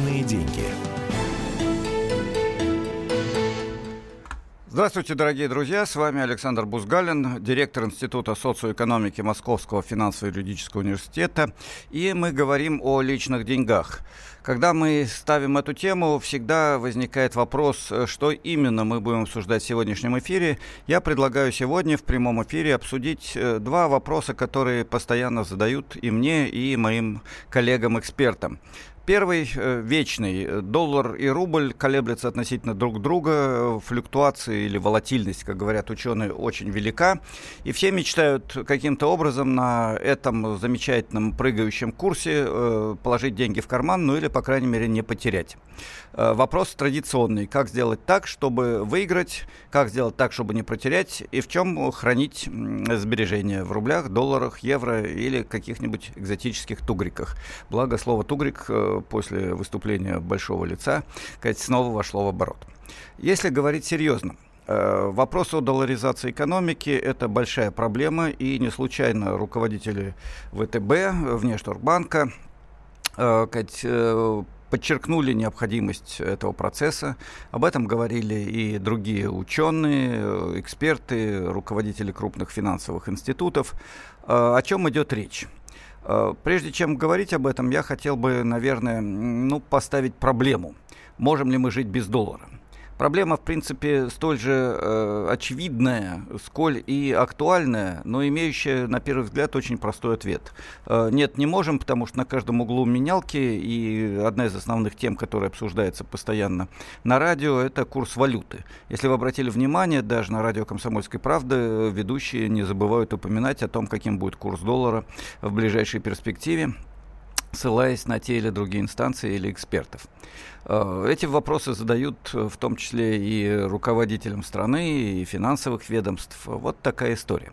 Личные деньги. Здравствуйте, дорогие друзья. С вами Александр Бузгалин, директор Института социоэкономики Московского финансово-юридического университета. И мы говорим о личных деньгах. Когда мы ставим эту тему, всегда возникает вопрос, что именно мы будем обсуждать в сегодняшнем эфире. Я предлагаю сегодня в прямом эфире обсудить э, два вопроса, которые постоянно задают и мне, и моим коллегам-экспертам. Первый э, вечный. Доллар и рубль колеблются относительно друг друга. Флюктуации или волатильность, как говорят ученые, очень велика. И все мечтают каким-то образом на этом замечательном прыгающем курсе э, положить деньги в карман, ну или, по крайней мере, не потерять. Э, вопрос традиционный. Как сделать так, чтобы выиграть? Как сделать так, чтобы не протерять? И в чем хранить сбережения? В рублях, долларах, евро или каких-нибудь экзотических тугриках? Благо, слово «тугрик» после выступления большого лица, сказать, снова вошло в оборот. Если говорить серьезно, э, Вопрос о долларизации экономики – это большая проблема, и не случайно руководители ВТБ, Внешторгбанка, э, э, подчеркнули необходимость этого процесса. Об этом говорили и другие ученые, эксперты, руководители крупных финансовых институтов. О чем идет речь? Э, прежде чем говорить об этом, я хотел бы, наверное, ну, поставить проблему. Можем ли мы жить без доллара? Проблема, в принципе, столь же э, очевидная, сколь и актуальная, но имеющая, на первый взгляд, очень простой ответ. Э, нет, не можем, потому что на каждом углу менялки, и одна из основных тем, которая обсуждается постоянно на радио, это курс валюты. Если вы обратили внимание, даже на радио «Комсомольской правды» ведущие не забывают упоминать о том, каким будет курс доллара в ближайшей перспективе ссылаясь на те или другие инстанции или экспертов. Э, эти вопросы задают э, в том числе и руководителям страны, и финансовых ведомств. Вот такая история.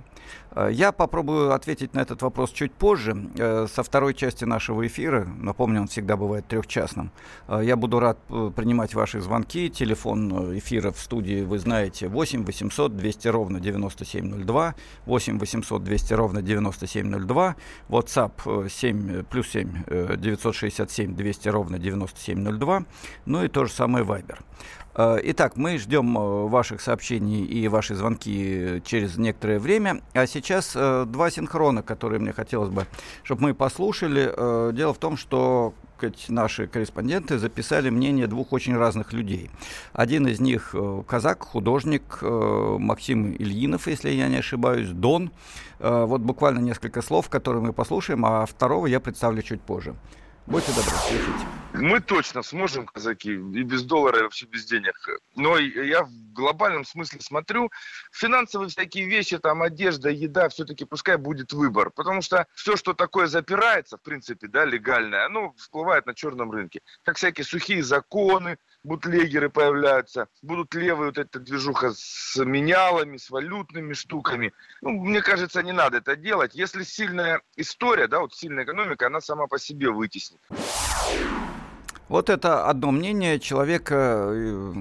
Э, я попробую ответить на этот вопрос чуть позже, э, со второй части нашего эфира. Напомню, он всегда бывает трехчастным. Э, я буду рад принимать ваши звонки. Телефон эфира в студии вы знаете 8 800 200 ровно 9702, 8 800 200 ровно 9702, WhatsApp 7 плюс 7 967 200 ровно 9702, ну и то же самое Viber. Э, итак, мы ждем э, ваших сообщений и ваши звонки через некоторое время. А сейчас э, два синхрона, которые мне хотелось бы, чтобы мы послушали. Дело в том, что наши корреспонденты записали мнение двух очень разных людей. Один из них казак, художник Максим Ильинов, если я не ошибаюсь, Дон. Вот буквально несколько слов, которые мы послушаем, а второго я представлю чуть позже. Будьте добры, слушайте. Мы точно сможем, казаки, и без доллара, и вообще без денег. Но я в глобальном смысле смотрю, финансовые всякие вещи, там одежда, еда, все-таки пускай будет выбор. Потому что все, что такое запирается, в принципе, да, легальное, оно всплывает на черном рынке. Как всякие сухие законы, бутлегеры появляются, будут левые вот эта движуха с менялами, с валютными штуками. Ну, мне кажется, не надо это делать. Если сильная история, да, вот сильная экономика, она сама по себе вытеснит. Вот это одно мнение человека э,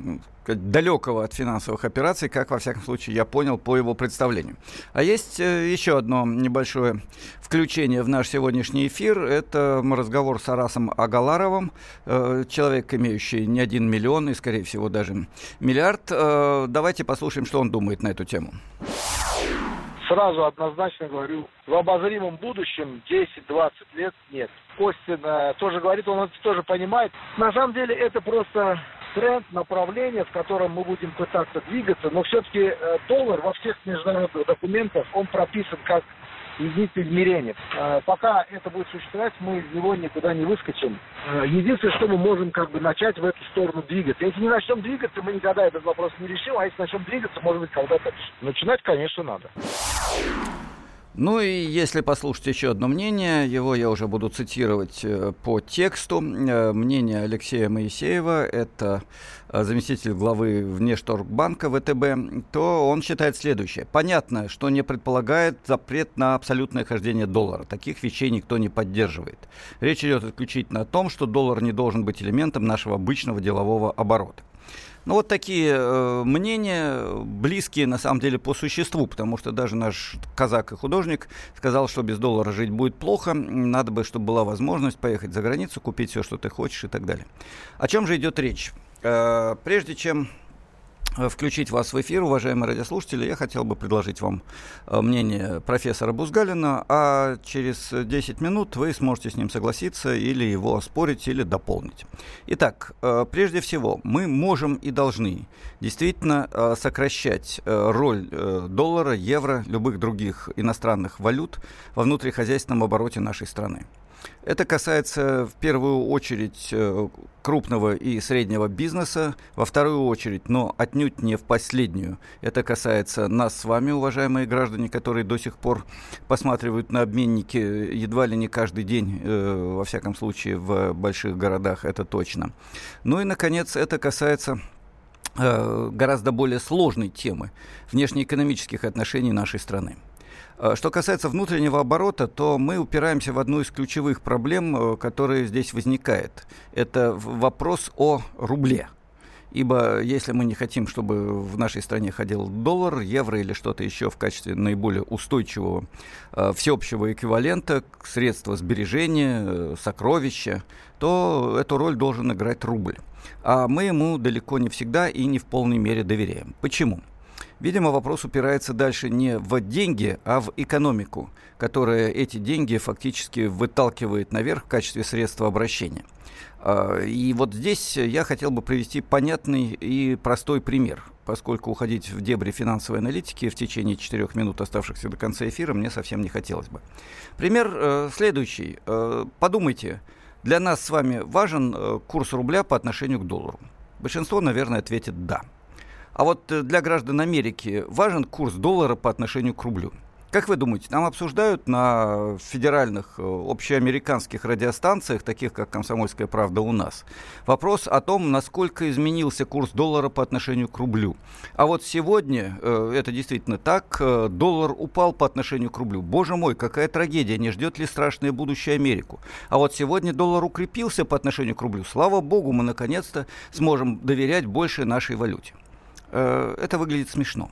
далекого от финансовых операций, как, во всяком случае, я понял по его представлению. А есть э, еще одно небольшое включение в наш сегодняшний эфир. Это разговор с Арасом Агаларовым, э, человек, имеющий не один миллион и, скорее всего, даже миллиард. Давайте послушаем, что он думает на эту тему сразу однозначно говорю, в обозримом будущем 10-20 лет нет. Костин э, тоже говорит, он это тоже понимает. На самом деле это просто тренд, направление, в котором мы будем пытаться двигаться, но все-таки э, доллар во всех международных документах, он прописан как единица измерения. Э, пока это будет существовать, мы из него никуда не выскочим. Э, единственное, что мы можем как бы начать в эту сторону двигаться. Если не начнем двигаться, мы никогда этот вопрос не решим, а если начнем двигаться, может быть, когда-то начинать, конечно, надо. Ну и если послушать еще одно мнение, его я уже буду цитировать э, по тексту. Э, мнение Алексея Моисеева, это э, заместитель главы Внешторгбанка ВТБ, то он считает следующее. Понятно, что не предполагает запрет на абсолютное хождение доллара. Таких вещей никто не поддерживает. Речь идет исключительно о том, что доллар не должен быть элементом нашего обычного делового оборота. Ну вот такие э, мнения, близкие на самом деле по существу, потому что даже наш казак и художник сказал, что без доллара жить будет плохо, надо бы, чтобы была возможность поехать за границу, купить все, что ты хочешь и так далее. О чем же идет речь? Э, прежде чем Э, включить вас в эфир, уважаемые радиослушатели, я хотел бы предложить вам э, мнение профессора Бузгалина, а через 10 минут вы сможете с ним согласиться или его оспорить, или дополнить. Итак, э, прежде всего, мы можем и должны действительно сокращать роль доллара, евро, любых других иностранных валют во внутрихозяйственном обороте нашей страны. Это касается в первую очередь э, крупного и среднего бизнеса, во вторую очередь, но отнюдь не в последнюю. Это касается нас с вами, уважаемые граждане, которые до сих пор посматривают на обменники едва ли не каждый день, э, во всяком случае в больших городах, это точно. Ну и, наконец, это касается э, гораздо более сложной темы внешнеэкономических отношений нашей страны. Э, что касается внутреннего оборота, то мы упираемся в одну из ключевых проблем, э, которая здесь возникает. Это вопрос о рубле. Ибо если мы не хотим, чтобы в нашей стране ходил доллар, евро или что-то еще в качестве наиболее устойчивого э, всеобщего эквивалента, средства сбережения, э, сокровища, то эту роль должен играть рубль. А мы ему далеко не всегда и не в полной мере доверяем. Почему? Видимо, вопрос упирается дальше не в деньги, а в экономику, которая эти деньги фактически выталкивает наверх в качестве средства обращения. А, и вот здесь я хотел бы привести понятный и простой пример, поскольку уходить в дебри финансовой аналитики в течение четырех минут, оставшихся до конца эфира, мне совсем не хотелось бы. Пример э, следующий. Э, подумайте, для нас с вами важен э, курс рубля по отношению к доллару. Большинство, наверное, ответит «да». А вот э, для граждан Америки важен курс доллара по отношению к рублю. Как вы думаете, нам обсуждают на федеральных э, общеамериканских радиостанциях, таких как «Комсомольская правда» у нас, вопрос о том, насколько изменился курс доллара по отношению к рублю. А вот сегодня, э, это действительно так, доллар упал по отношению к рублю. Боже мой, какая трагедия, не ждет ли страшное будущее Америку. А вот сегодня доллар укрепился по отношению к рублю. Слава богу, мы наконец-то сможем доверять больше нашей валюте. Э, это выглядит смешно.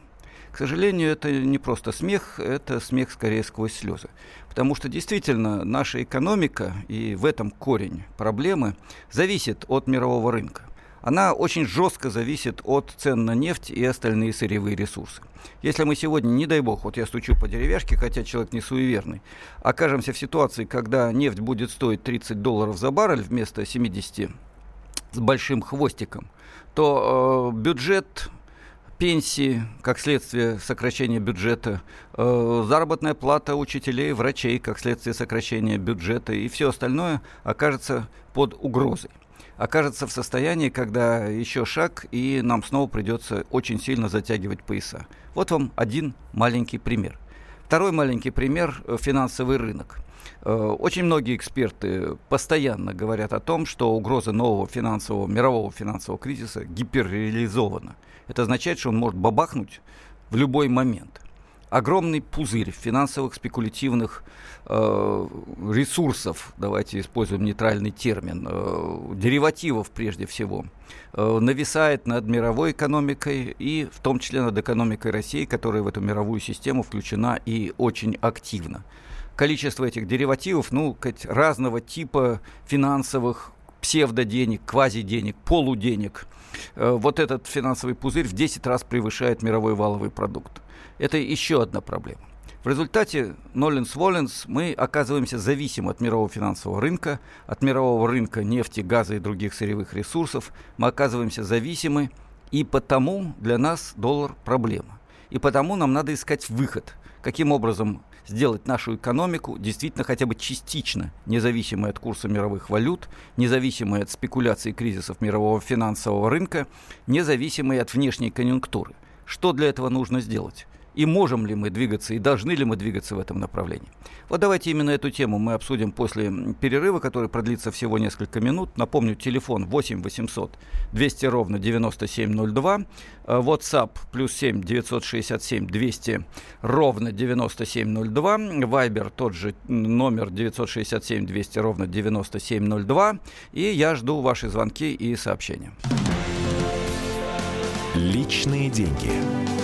К сожалению, это не просто смех, это смех скорее сквозь слезы. Потому что действительно наша экономика, и в этом корень проблемы, зависит от мирового рынка. Она очень жестко зависит от цен на нефть и остальные сырьевые ресурсы. Если мы сегодня, не дай бог, вот я стучу по деревяшке, хотя человек не суеверный, окажемся в ситуации, когда нефть будет стоить 30 долларов за баррель вместо 70 с большим хвостиком, то э, бюджет пенсии, как следствие сокращения бюджета, э, заработная плата учителей, врачей, как следствие сокращения бюджета и все остальное окажется под угрозой. Окажется в состоянии, когда еще шаг, и нам снова придется очень сильно затягивать пояса. Вот вам один маленький пример. Второй маленький пример – финансовый рынок. Э, очень многие эксперты постоянно говорят о том, что угроза нового финансового, мирового финансового кризиса гиперреализована. Это означает, что он может бабахнуть в любой момент. Огромный пузырь финансовых спекулятивных э, ресурсов, давайте используем нейтральный термин, э, деривативов прежде всего, э, нависает над мировой экономикой и в том числе над экономикой России, которая в эту мировую систему включена и очень активно количество этих деривативов, ну, разного типа финансовых псевдоденег, квазиденег, полуденег. Э, вот этот финансовый пузырь в 10 раз превышает мировой валовый продукт. Это еще одна проблема. В результате Ноленс-Воленс мы оказываемся зависимы от мирового финансового рынка, от мирового рынка нефти, газа и других сырьевых ресурсов. Мы оказываемся зависимы, и потому для нас доллар проблема. И потому нам надо искать выход, каким образом сделать нашу экономику действительно хотя бы частично независимой от курса мировых валют, независимой от спекуляций и кризисов мирового финансового рынка, независимой от внешней конъюнктуры. Что для этого нужно сделать? И можем ли мы двигаться, и должны ли мы двигаться в этом направлении. Вот давайте именно эту тему мы обсудим после перерыва, который продлится всего несколько минут. Напомню, телефон 8 800 200 ровно 9702, э, WhatsApp плюс 7 967 200 ровно 9702, Viber тот же номер 967 200 ровно 9702, и я жду ваши звонки и сообщения. Личные деньги.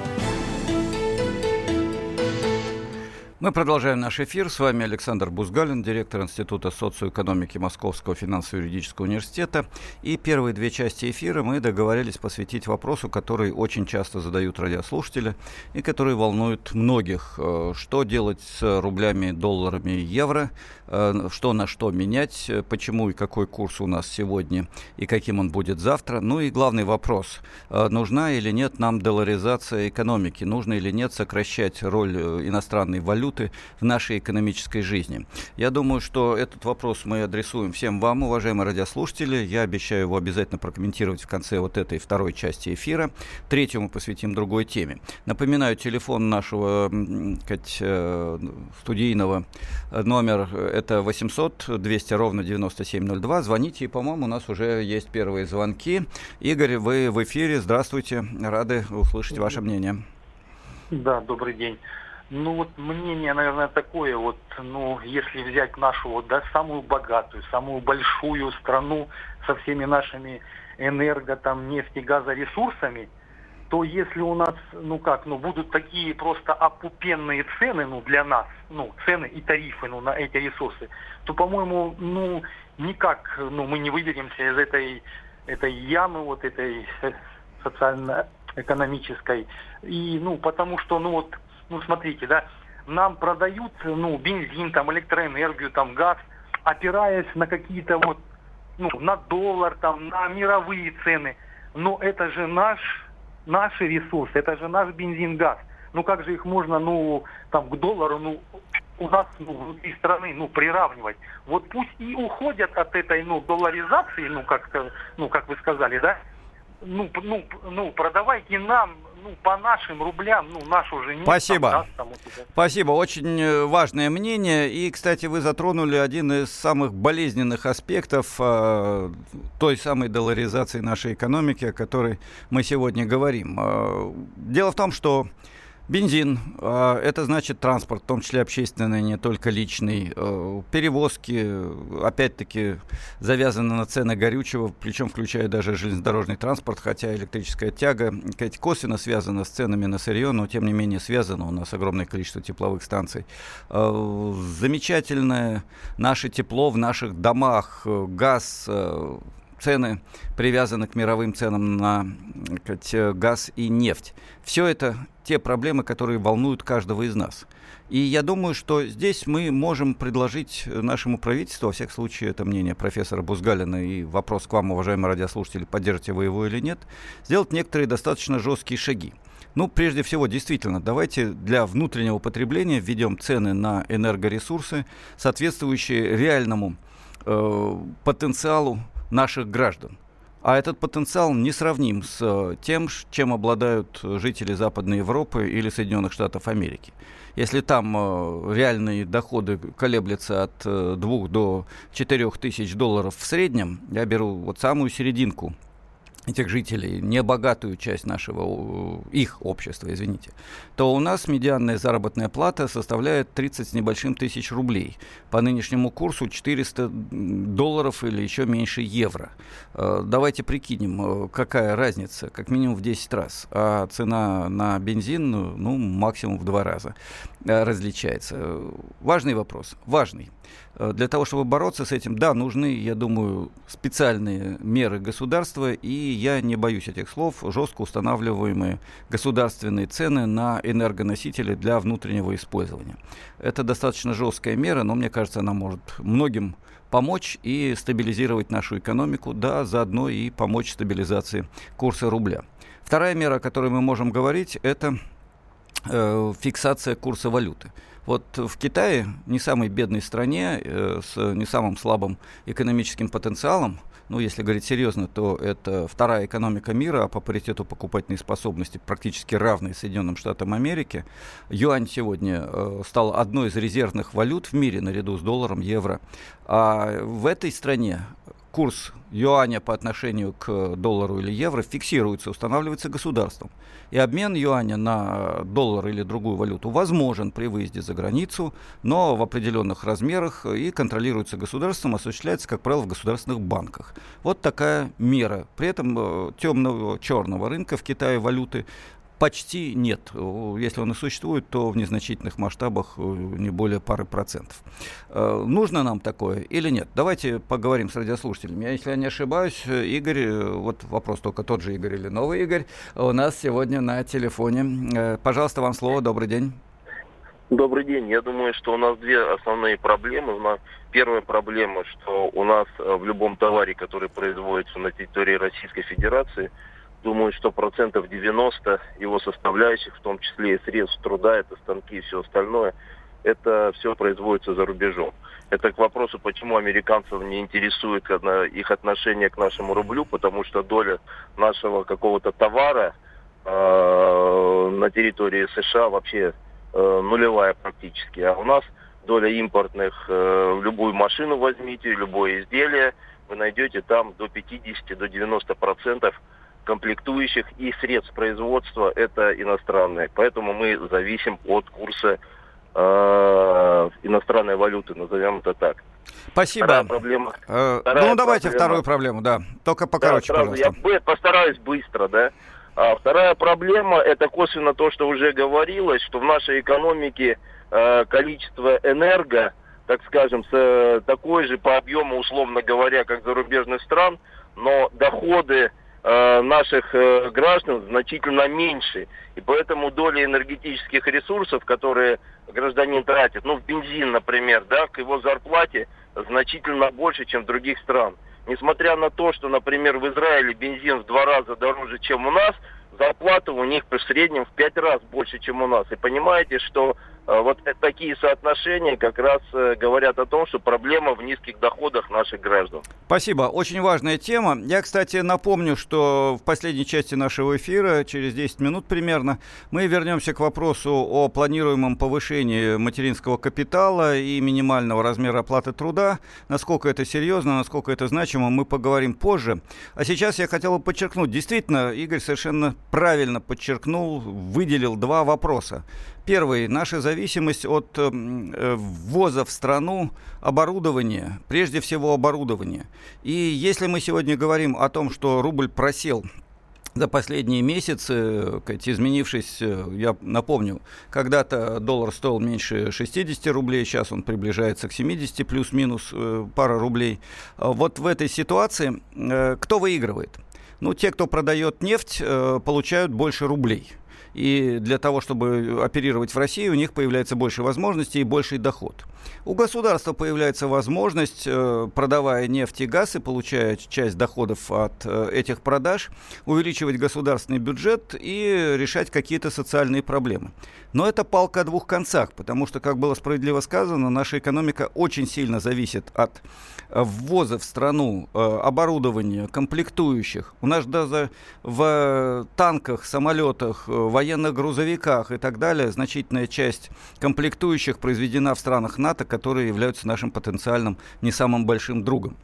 Мы продолжаем наш эфир. С вами Александр Бузгалин, директор Института социоэкономики Московского финансово-юридического университета. И первые две части эфира мы договорились посвятить вопросу, который очень часто задают радиослушатели и который волнует многих. Э, что делать с рублями, долларами, евро? Э, что на что менять? Почему и какой курс у нас сегодня и каким он будет завтра? Ну и главный вопрос. Э, нужна или нет нам долларизация экономики? Нужно или нет сокращать роль иностранной валюты валюты в нашей экономической жизни. Я думаю, что этот вопрос мы адресуем всем вам, уважаемые радиослушатели. Я обещаю его обязательно прокомментировать в конце вот этой второй части эфира. Третью мы посвятим другой теме. Напоминаю, телефон нашего сказать, э, студийного номер это 800 200 ровно 9702. Звоните, и, по-моему, у нас уже есть первые звонки. Игорь, вы в эфире. Здравствуйте. Рады услышать ваше мнение. Да, добрый день. Ну вот мнение, наверное, такое, вот, ну, если взять нашу вот, да, самую богатую, самую большую страну со всеми нашими энерго, там, нефти, газа ресурсами, то если у нас, ну как, ну будут такие просто опупенные цены, ну для нас, ну цены и тарифы, ну на эти ресурсы, то, по-моему, ну никак, ну мы не выберемся из этой этой ямы, вот этой социально-экономической. И, ну, потому что, ну вот, ну смотрите, да, нам продают, ну, бензин, там, электроэнергию, там, газ, опираясь на какие-то вот, ну, на доллар, там, на мировые цены. Но это же наш, наши ресурсы, это же наш бензин, газ. Ну как же их можно, ну, там, к доллару, ну, у нас ну, внутри страны ну, приравнивать. Вот пусть и уходят от этой ну, долларизации, ну как, ну, как вы сказали, да, ну, ну, ну, продавайте нам ну, по нашим рублям, ну, наш уже нет. Спасибо. Там, там, там, Спасибо. Очень э, важное мнение. И, кстати, вы затронули один из самых болезненных аспектов э, той самой долларизации нашей экономики, о которой мы сегодня говорим. Э, дело в том, что Бензин, а, это значит транспорт, в том числе общественный, не только личный. Э, перевозки, опять-таки, завязаны на цены горючего, причем включая даже железнодорожный транспорт, хотя электрическая тяга косвенно связана с ценами на сырье, но тем не менее связано. У нас огромное количество тепловых станций. Э, замечательное наше тепло в наших домах, э, газ, цены привязаны к мировым ценам на сказать, газ и нефть. Все это те проблемы, которые волнуют каждого из нас. И я думаю, что здесь мы можем предложить нашему правительству, во всяком случае, это мнение профессора Бузгалина и вопрос к вам, уважаемые радиослушатели, поддержите вы его или нет, сделать некоторые достаточно жесткие шаги. Ну, прежде всего, действительно, давайте для внутреннего потребления введем цены на энергоресурсы, соответствующие реальному э, потенциалу наших граждан. А этот потенциал не сравним с э, тем, чем обладают жители Западной Европы или Соединенных Штатов Америки. Если там э, реальные доходы колеблются от 2 э, до 4 тысяч долларов в среднем, я беру вот самую серединку этих жителей, не богатую часть нашего, их общества, извините, то у нас медианная заработная плата составляет 30 с небольшим тысяч рублей. По нынешнему курсу 400 долларов или еще меньше евро. Э, давайте прикинем, э, какая разница, как минимум в 10 раз. А цена на бензин, ну, максимум в два раза различается. Важный вопрос, важный. Э, для того, чтобы бороться с этим, да, нужны, я думаю, специальные меры государства, и я не боюсь этих слов, жестко устанавливаемые государственные цены на энергоносители для внутреннего использования. Это достаточно жесткая мера, но мне кажется, она может многим помочь и стабилизировать нашу экономику, да, заодно и помочь стабилизации курса рубля. Вторая мера, о которой мы можем говорить, это э, фиксация курса валюты. Вот в Китае, не самой бедной стране, э, с не самым слабым экономическим потенциалом, ну, если говорить серьезно, то это вторая экономика мира, а по паритету покупательной способности практически равной Соединенным Штатам Америки. Юань сегодня э, стал одной из резервных валют в мире наряду с долларом, евро. А в этой стране курс юаня по отношению к доллару или евро фиксируется, устанавливается государством. И обмен юаня на доллар или другую валюту возможен при выезде за границу, но в определенных размерах и контролируется государством, осуществляется, как правило, в государственных банках. Вот такая мера. При этом э, темного черного рынка в Китае валюты почти нет. Если он и существует, то в незначительных масштабах э, не более пары процентов. Э, нужно нам такое или нет? Давайте поговорим с радиослушателями. Если я не ошибаюсь, Игорь, э, вот вопрос только тот же Игорь или новый Игорь, у нас сегодня на телефоне. Пожалуйста, вам слово. Добрый день. Добрый день. Я думаю, что у нас две основные проблемы. Первая проблема, что у нас в любом товаре, который производится на территории Российской Федерации, думаю, что процентов 90 его составляющих, в том числе и средств труда, это станки и все остальное, это все производится за рубежом. Это к вопросу, почему американцев не интересует их отношение к нашему рублю, потому что доля нашего какого-то товара э, на территории США вообще э, нулевая практически. А у нас доля импортных, э, любую машину возьмите, любое изделие, вы найдете там до 50, до 90 процентов комплектующих и средств производства это иностранные. Поэтому мы зависим от курса э, иностранной валюты, назовем это так. Спасибо. Вторая проблема. Э, вторая ну, давайте проблема. вторую проблему, да. Только покороче, да, сразу, пожалуйста. Я постараюсь быстро, да. А вторая проблема это косвенно то, что уже говорилось, что в нашей экономике э, количество энерго, так скажем, с, э, такое же по объему, условно говоря, как зарубежных стран, но доходы наших э, граждан значительно меньше. И поэтому доля энергетических ресурсов, которые гражданин тратит, ну, в бензин, например, да, к его зарплате значительно больше, чем в других стран. Несмотря на то, что, например, в Израиле бензин в два раза дороже, чем у нас, зарплата у них в среднем в пять раз больше, чем у нас. И понимаете, что э, вот такие соотношения как раз э, говорят о том, что проблема в низких доходах наших граждан. Спасибо. Очень важная тема. Я, кстати, напомню, что в последней части нашего эфира, через 10 минут примерно, мы вернемся к вопросу о планируемом повышении материнского капитала и минимального размера оплаты труда. Насколько это серьезно, насколько это значимо, мы поговорим позже. А сейчас я хотел бы подчеркнуть, действительно, Игорь совершенно правильно подчеркнул, выделил два вопроса. Первый. Наша зависимость от эм, э, ввоза в страну оборудования, прежде всего оборудования. И если мы сегодня говорим о том, что рубль просел за последние месяцы, изменившись, э, я напомню, когда-то доллар стоил меньше 60 рублей, сейчас он приближается к 70 плюс-минус э, пара рублей. Вот в этой ситуации кто выигрывает? Ну, те, кто продает нефть, э, получают больше рублей. И для того, чтобы оперировать в России, у них появляется больше возможностей и больший доход. У государства появляется возможность, э, продавая нефть и газ и получая часть доходов от э, этих продаж, увеличивать государственный бюджет и решать какие-то социальные проблемы. Но это палка о двух концах, потому что, как было справедливо сказано, наша экономика очень сильно зависит от ввоза в страну э, оборудования, комплектующих. У нас даже в танках, самолетах, э, военных грузовиках и так далее значительная часть комплектующих произведена в странах НАТО, которые являются нашим потенциальным не самым большим другом.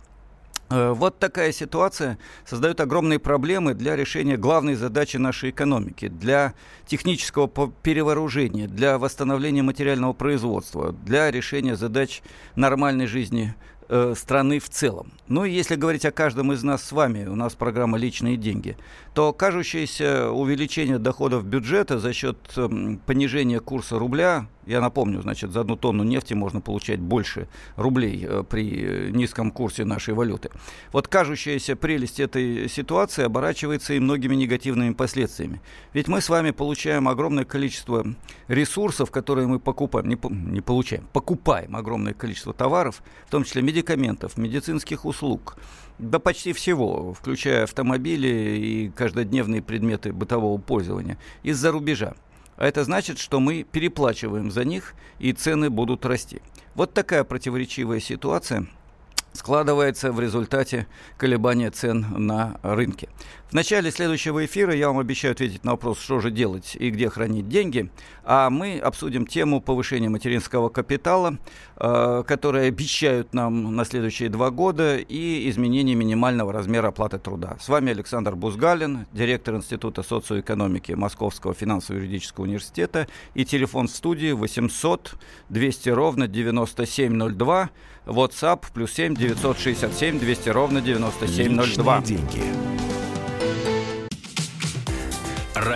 Э, вот такая ситуация создает огромные проблемы для решения главной задачи нашей экономики, для технического перевооружения, для восстановления материального производства, для решения задач нормальной жизни э, страны в целом. Ну и если говорить о каждом из нас с вами, у нас программа «Личные деньги», то кажущееся увеличение доходов бюджета за счет э, понижения курса рубля я напомню, значит, за одну тонну нефти можно получать больше рублей э, при э, низком курсе нашей валюты. Вот кажущаяся прелесть этой ситуации оборачивается и многими негативными последствиями. Ведь мы с вами получаем огромное количество ресурсов, которые мы покупаем, не, не получаем, покупаем огромное количество товаров, в том числе медикаментов, медицинских услуг, да почти всего, включая автомобили и каждодневные предметы бытового пользования, из-за рубежа. А это значит, что мы переплачиваем за них, и цены будут расти. Вот такая противоречивая ситуация складывается в результате колебания цен на рынке. В начале следующего эфира я вам обещаю ответить на вопрос, что же делать и где хранить деньги, а мы обсудим тему повышения материнского капитала, э, которые обещают нам на следующие два года, и изменение минимального размера оплаты труда. С вами Александр Бузгалин, директор Института социоэкономики Московского финансово-юридического университета, и телефон в студии 800 200 ровно 9702, WhatsApp плюс 7 967 200 ровно 9702. Личные деньги.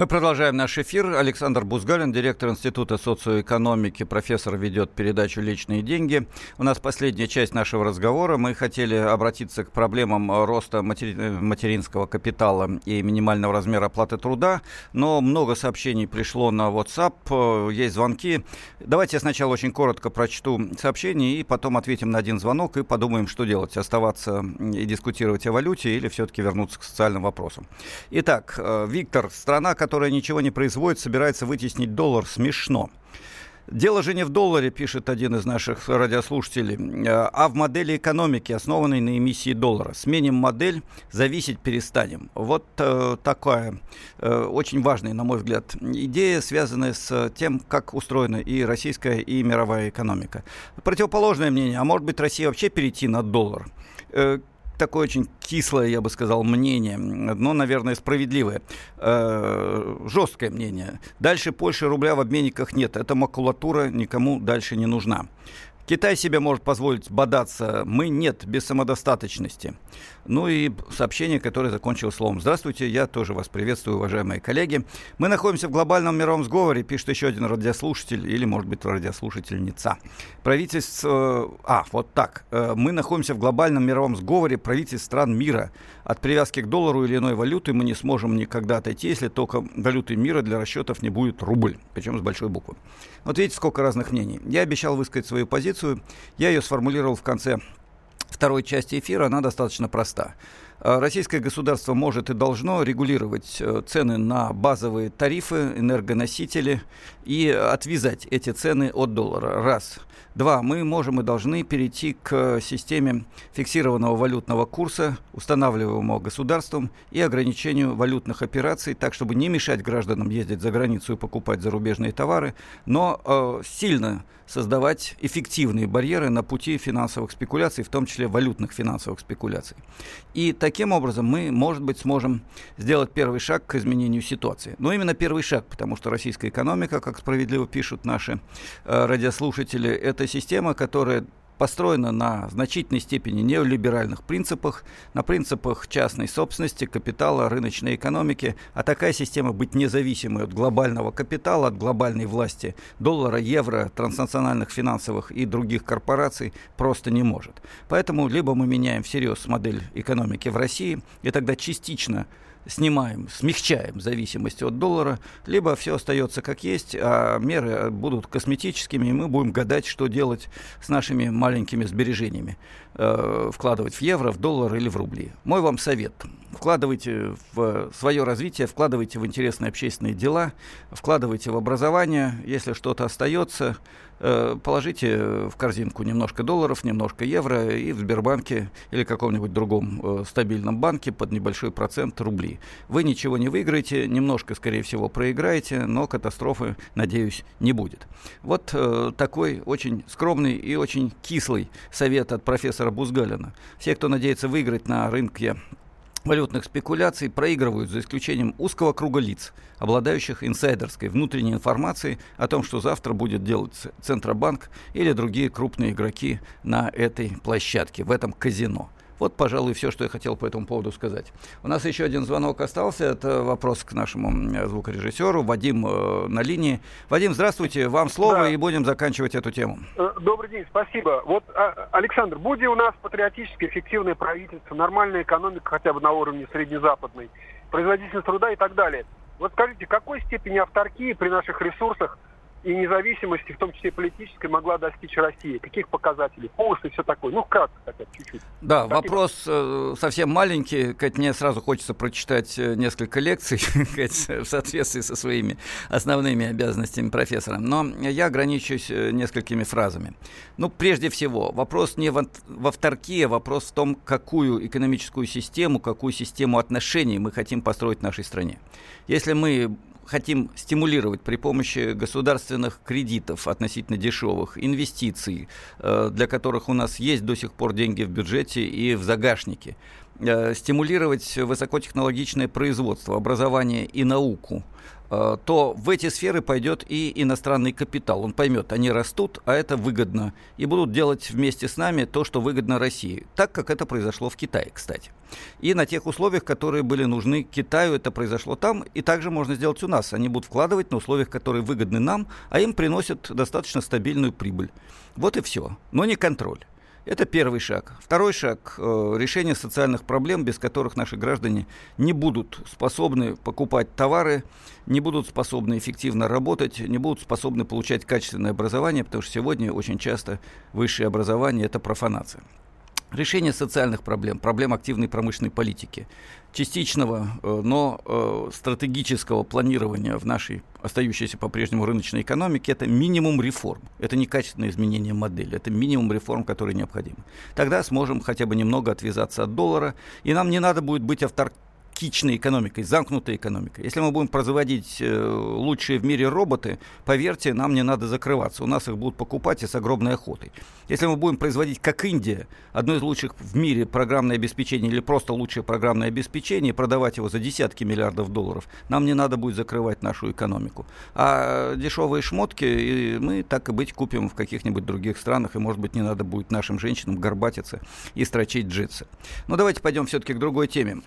Мы продолжаем наш эфир. Александр Бузгалин, директор Института социоэкономики, профессор, ведет передачу «Личные деньги». У нас последняя часть нашего разговора. Мы хотели обратиться к проблемам роста матери... материнского капитала и минимального размера оплаты труда, но много сообщений пришло на WhatsApp, есть звонки. Давайте я сначала очень коротко прочту сообщение и потом ответим на один звонок и подумаем, что делать. Оставаться и дискутировать о валюте или все-таки вернуться к социальным вопросам. Итак, э, Виктор, страна, которая которая ничего не производит, собирается вытеснить доллар. Смешно. Дело же не в долларе, пишет один из наших радиослушателей, а в модели экономики, основанной на эмиссии доллара. Сменим модель, зависеть перестанем. Вот э, такая э, очень важная, на мой взгляд, идея, связанная с тем, как устроена и российская, и мировая экономика. Противоположное мнение, а может быть Россия вообще перейти на доллар? Э, такое очень кислое, я бы сказал, мнение, но, наверное, справедливое, э, жесткое мнение. Дальше Польши рубля в обменниках нет. Эта макулатура никому дальше не нужна. Китай себе может позволить бодаться. Мы нет, без самодостаточности. Ну и сообщение, которое закончилось словом. Здравствуйте, я тоже вас приветствую, уважаемые коллеги. Мы находимся в глобальном мировом сговоре, пишет еще один радиослушатель, или, может быть, радиослушательница. Правительство... А, вот так. Э, мы находимся в глобальном мировом сговоре правительств стран мира. От привязки к доллару или иной валюты мы не сможем никогда отойти, если только валюты мира для расчетов не будет рубль, причем с большой буквы. Вот видите, сколько разных мнений. Я обещал высказать свою позицию. Я ее сформулировал в конце второй части эфира, она достаточно проста. Э, российское государство может и должно регулировать э, цены на базовые тарифы, энергоносители и отвязать эти цены от доллара. Раз. Два. Мы можем и должны перейти к системе фиксированного валютного курса, устанавливаемого государством, и ограничению валютных операций, так, чтобы не мешать гражданам ездить за границу и покупать зарубежные товары, но э, сильно создавать эффективные барьеры на пути финансовых спекуляций, в том числе валютных финансовых спекуляций. И таким образом мы, может быть, сможем сделать первый шаг к изменению ситуации. Но именно первый шаг, потому что российская экономика, как справедливо пишут наши э, радиослушатели, это система, которая построена на значительной степени неолиберальных принципах, на принципах частной собственности, капитала, рыночной экономики, а такая система быть независимой от глобального капитала, от глобальной власти доллара, евро, транснациональных финансовых и других корпораций просто не может. Поэтому либо мы меняем всерьез модель экономики в России, и тогда частично снимаем, смягчаем зависимость от доллара, либо все остается как есть, а меры будут косметическими, и мы будем гадать, что делать с нашими маленькими сбережениями. Э, вкладывать в евро, в доллар или в рубли. Мой вам совет. Вкладывайте в свое развитие, вкладывайте в интересные общественные дела, вкладывайте в образование. Если что-то остается, положите в корзинку немножко долларов, немножко евро и в Сбербанке или каком-нибудь другом э, стабильном банке под небольшой процент рублей. Вы ничего не выиграете, немножко, скорее всего, проиграете, но катастрофы, надеюсь, не будет. Вот такой очень скромный и очень кислый совет от профессора Бузгалина. Все, кто надеется выиграть на рынке валютных спекуляций проигрывают за исключением узкого круга лиц, обладающих инсайдерской внутренней информацией о том, что завтра будет делать Центробанк или другие крупные игроки на этой площадке, в этом казино. Вот, пожалуй, все, что я хотел по этому поводу сказать. У нас еще один звонок остался. Это вопрос к нашему звукорежиссеру. Вадим э, на линии. Вадим, здравствуйте. Вам слово, да. и будем заканчивать эту тему. Э, добрый день, спасибо. Вот, а, Александр, будь у нас патриотически эффективное правительство, нормальная экономика хотя бы на уровне среднезападной, производительность труда и так далее. Вот скажите, какой степени авторкии при наших ресурсах – и независимости, в том числе политической, могла достичь Россия? Каких показателей? Курс и все такое. Ну, кратко хотя бы, чуть-чуть. Да, Спасибо. вопрос э, совсем маленький. Кать, мне сразу хочется прочитать э, несколько лекций в соответствии со своими основными обязанностями профессора. Но я ограничусь э, несколькими фразами. Ну, прежде всего, вопрос не в, в авторке, а вопрос в том, какую экономическую систему, какую систему отношений мы хотим построить в нашей стране. Если мы хотим стимулировать при помощи государственных кредитов относительно дешевых, инвестиций, э, для которых у нас есть до сих пор деньги в бюджете и в загашнике, э, стимулировать высокотехнологичное производство, образование и науку – то в эти сферы пойдет и иностранный капитал. Он поймет, они растут, а это выгодно. И будут делать вместе с нами то, что выгодно России. Так, как это произошло в Китае, кстати. И на тех условиях, которые были нужны Китаю, это произошло там. И также можно сделать у нас. Они будут вкладывать на условиях, которые выгодны нам, а им приносят достаточно стабильную прибыль. Вот и все. Но не контроль. Это первый шаг. Второй шаг э, – решение социальных проблем, без которых наши граждане не будут способны покупать товары, не будут способны эффективно работать, не будут способны получать качественное образование, потому что сегодня очень часто высшее образование – это профанация. Решение социальных проблем, проблем активной промышленной политики, частичного, э, но э, стратегического планирования в нашей остающейся по-прежнему рыночной экономике, это минимум реформ. Это не качественное изменение модели, это минимум реформ, которые необходимы. Тогда сможем хотя бы немного отвязаться от доллара, и нам не надо будет быть автор хищной экономикой, замкнутой экономикой. Если мы будем производить э, лучшие в мире роботы, поверьте, нам не надо закрываться. У нас их будут покупать и с огромной охотой. Если мы будем производить, как Индия, одно из лучших в мире программное обеспечение или просто лучшее программное обеспечение, продавать его за десятки миллиардов долларов, нам не надо будет закрывать нашу экономику. А дешевые шмотки мы, так и быть, купим в каких-нибудь других странах, и, может быть, не надо будет нашим женщинам горбатиться и строчить джинсы. Но давайте пойдем все-таки к другой теме.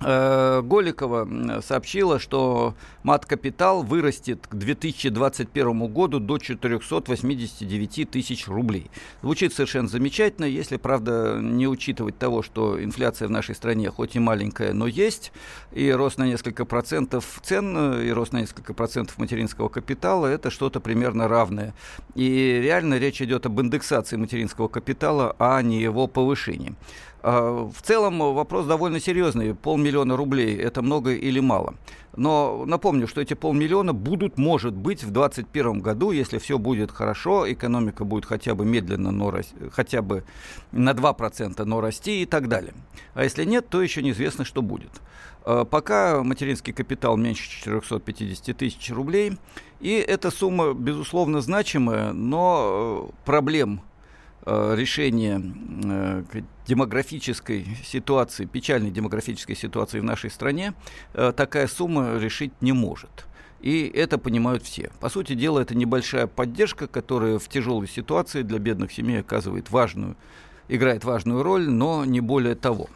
Э, Голикова сообщила, что мат-капитал вырастет к 2021 году до 489 тысяч рублей. Звучит совершенно замечательно, если, правда, не учитывать того, что инфляция в нашей стране хоть и маленькая, но есть, и рост на несколько процентов цен, и рост на несколько процентов материнского капитала, это что-то примерно равное. И реально речь идет об индексации материнского капитала, а не его повышении. А, в целом вопрос довольно серьезный. Полмиллиона рублей – это много или мало? Но напомню, что эти полмиллиона будут, может быть, в 2021 году, если все будет хорошо, экономика будет хотя бы медленно, но хотя бы на 2%, но расти и так далее. А если нет, то еще неизвестно, что будет. А, пока материнский капитал меньше 450 тысяч рублей, и эта сумма, безусловно, значимая, но э, проблем Э, решения э, демографической ситуации, печальной демографической ситуации в нашей стране, э, такая сумма решить не может. И это понимают все. По сути дела, это небольшая поддержка, которая в тяжелой ситуации для бедных семей оказывает важную, играет важную роль, но не более того.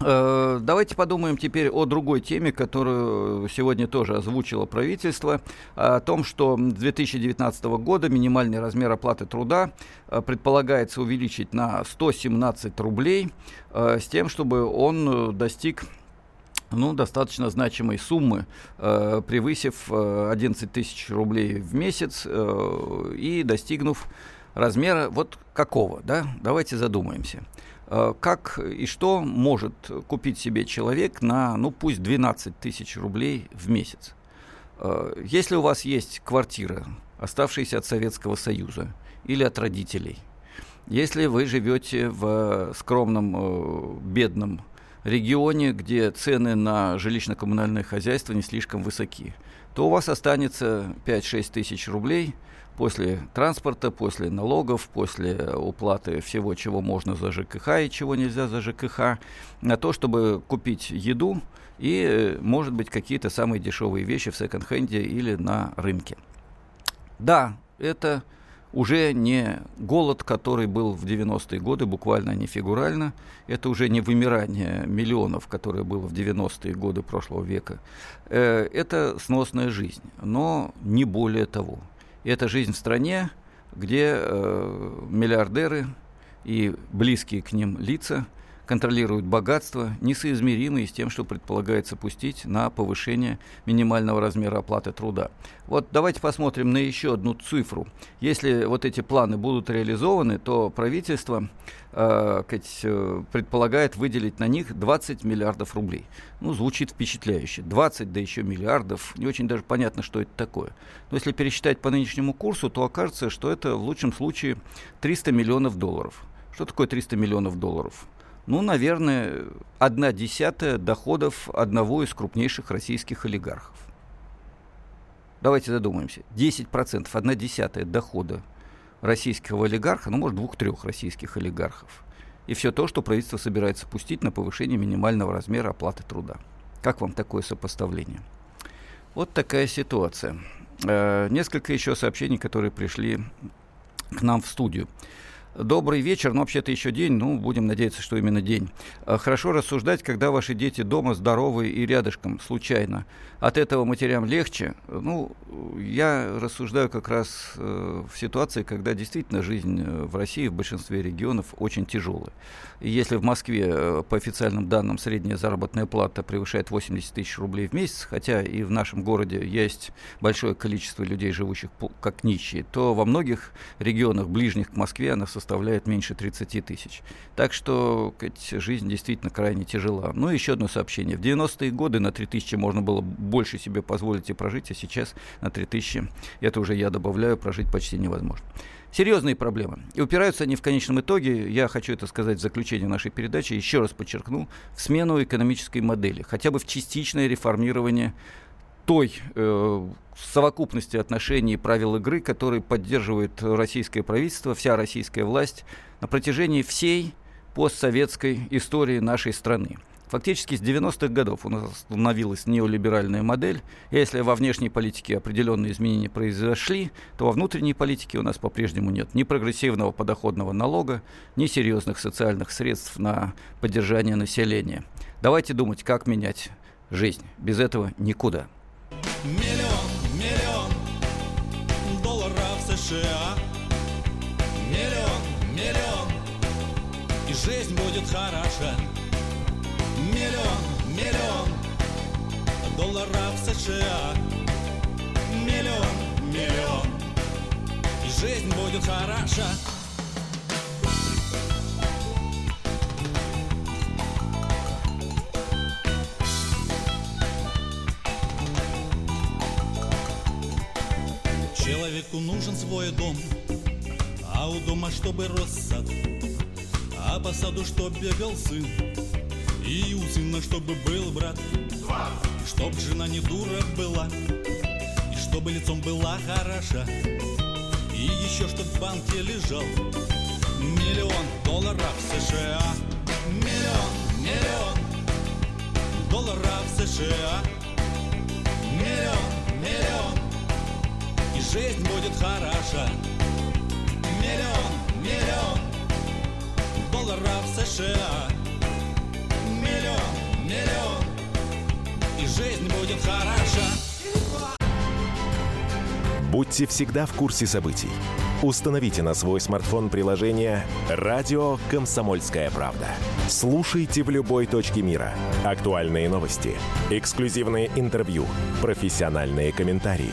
Э, давайте подумаем теперь о другой теме, которую сегодня тоже озвучило правительство, о том, что с 2019 года минимальный размер оплаты труда э, предполагается увеличить на 117 рублей, э, с тем, чтобы он достиг ну, достаточно значимой суммы, превысив 11 тысяч рублей в месяц и достигнув размера вот какого, да? Давайте задумаемся. Э, как и что может купить себе человек на, ну пусть 12 тысяч рублей в месяц. Э, если у вас есть квартира, оставшаяся от Советского Союза или от родителей, если вы живете в скромном, э, бедном регионе, где цены на жилищно-коммунальное хозяйство не слишком высоки, то у вас останется 5-6 тысяч рублей – после транспорта, после налогов, после уплаты всего, чего можно за ЖКХ и чего нельзя за ЖКХ, на то, чтобы купить еду и, может быть, какие-то самые дешевые вещи в секонд-хенде или на рынке. Да, это уже не голод, который был в 90-е годы, буквально, не фигурально. Это уже не вымирание миллионов, которое было в 90-е годы прошлого века. Э, это сносная жизнь, но не более того. Это жизнь в стране, где э, миллиардеры и близкие к ним лица – контролируют богатство, несоизмеримые с тем, что предполагается пустить на повышение минимального размера оплаты труда. Вот давайте посмотрим на еще одну цифру. Если вот эти планы будут реализованы, то правительство э, э предполагает выделить на них 20 миллиардов рублей. Ну, звучит впечатляюще. 20, да еще миллиардов. Не очень даже понятно, что это такое. Но если пересчитать по нынешнему курсу, то окажется, что это в лучшем случае 300 миллионов долларов. Что такое 300 миллионов долларов? Ну, наверное, одна десятая доходов одного из крупнейших российских олигархов. Давайте задумаемся. 10%, одна десятая дохода российского олигарха, ну, может, двух-трех российских олигархов. И все то, что правительство собирается пустить на повышение минимального размера оплаты труда. Как вам такое сопоставление? Вот такая ситуация. Э, несколько еще сообщений, которые пришли к нам в студию. Добрый вечер, но вообще-то еще день, ну, будем надеяться, что именно день. А, хорошо рассуждать, когда ваши дети дома здоровые и рядышком, случайно. От этого матерям легче. Ну, я рассуждаю как раз э, в ситуации, когда действительно жизнь э, в России в большинстве регионов очень тяжелая. И если в Москве, э, по официальным данным, средняя заработная плата превышает 80 тысяч рублей в месяц, хотя и в нашем городе есть большое количество людей, живущих как нищие, то во многих регионах, ближних к Москве, она составляет меньше 30 тысяч. Так что жизнь действительно крайне тяжела. Ну, еще одно сообщение. В 90-е годы на 3000 можно было больше себе позволить и прожить, а сейчас на 3000, это уже я добавляю, прожить почти невозможно. Серьезные проблемы. И упираются они в конечном итоге, я хочу это сказать в заключении нашей передачи, еще раз подчеркну, в смену экономической модели, хотя бы в частичное реформирование той э, совокупности отношений и правил игры, которые поддерживает российское правительство, вся российская власть на протяжении всей постсоветской истории нашей страны. Фактически с 90-х годов у нас становилась неолиберальная модель. Если во внешней политике определенные изменения произошли, то во внутренней политике у нас по-прежнему нет ни прогрессивного подоходного налога, ни серьезных социальных средств на поддержание населения. Давайте думать, как менять жизнь. Без этого никуда. Миллион, миллион долларов США. Миллион, миллион, и жизнь будет хороша миллион, миллион долларов США. Миллион, миллион, и жизнь будет хороша. Человеку нужен свой дом, а у дома, чтобы рос сад, а по саду, чтоб бегал сын, и у сына, чтобы был брат. Два. Чтоб жена не дура была И чтобы лицом была хороша. И еще чтоб в банке лежал Миллион долларов США. Миллион, миллион долларов США. Миллион, жизнь будет хороша Миллион, миллион долларов США миллион, миллион, и жизнь будет хороша. Будьте всегда в курсе событий. Установите на свой смартфон приложение «Радио Комсомольская правда». Слушайте в любой точке мира. Актуальные новости, эксклюзивные интервью, профессиональные комментарии.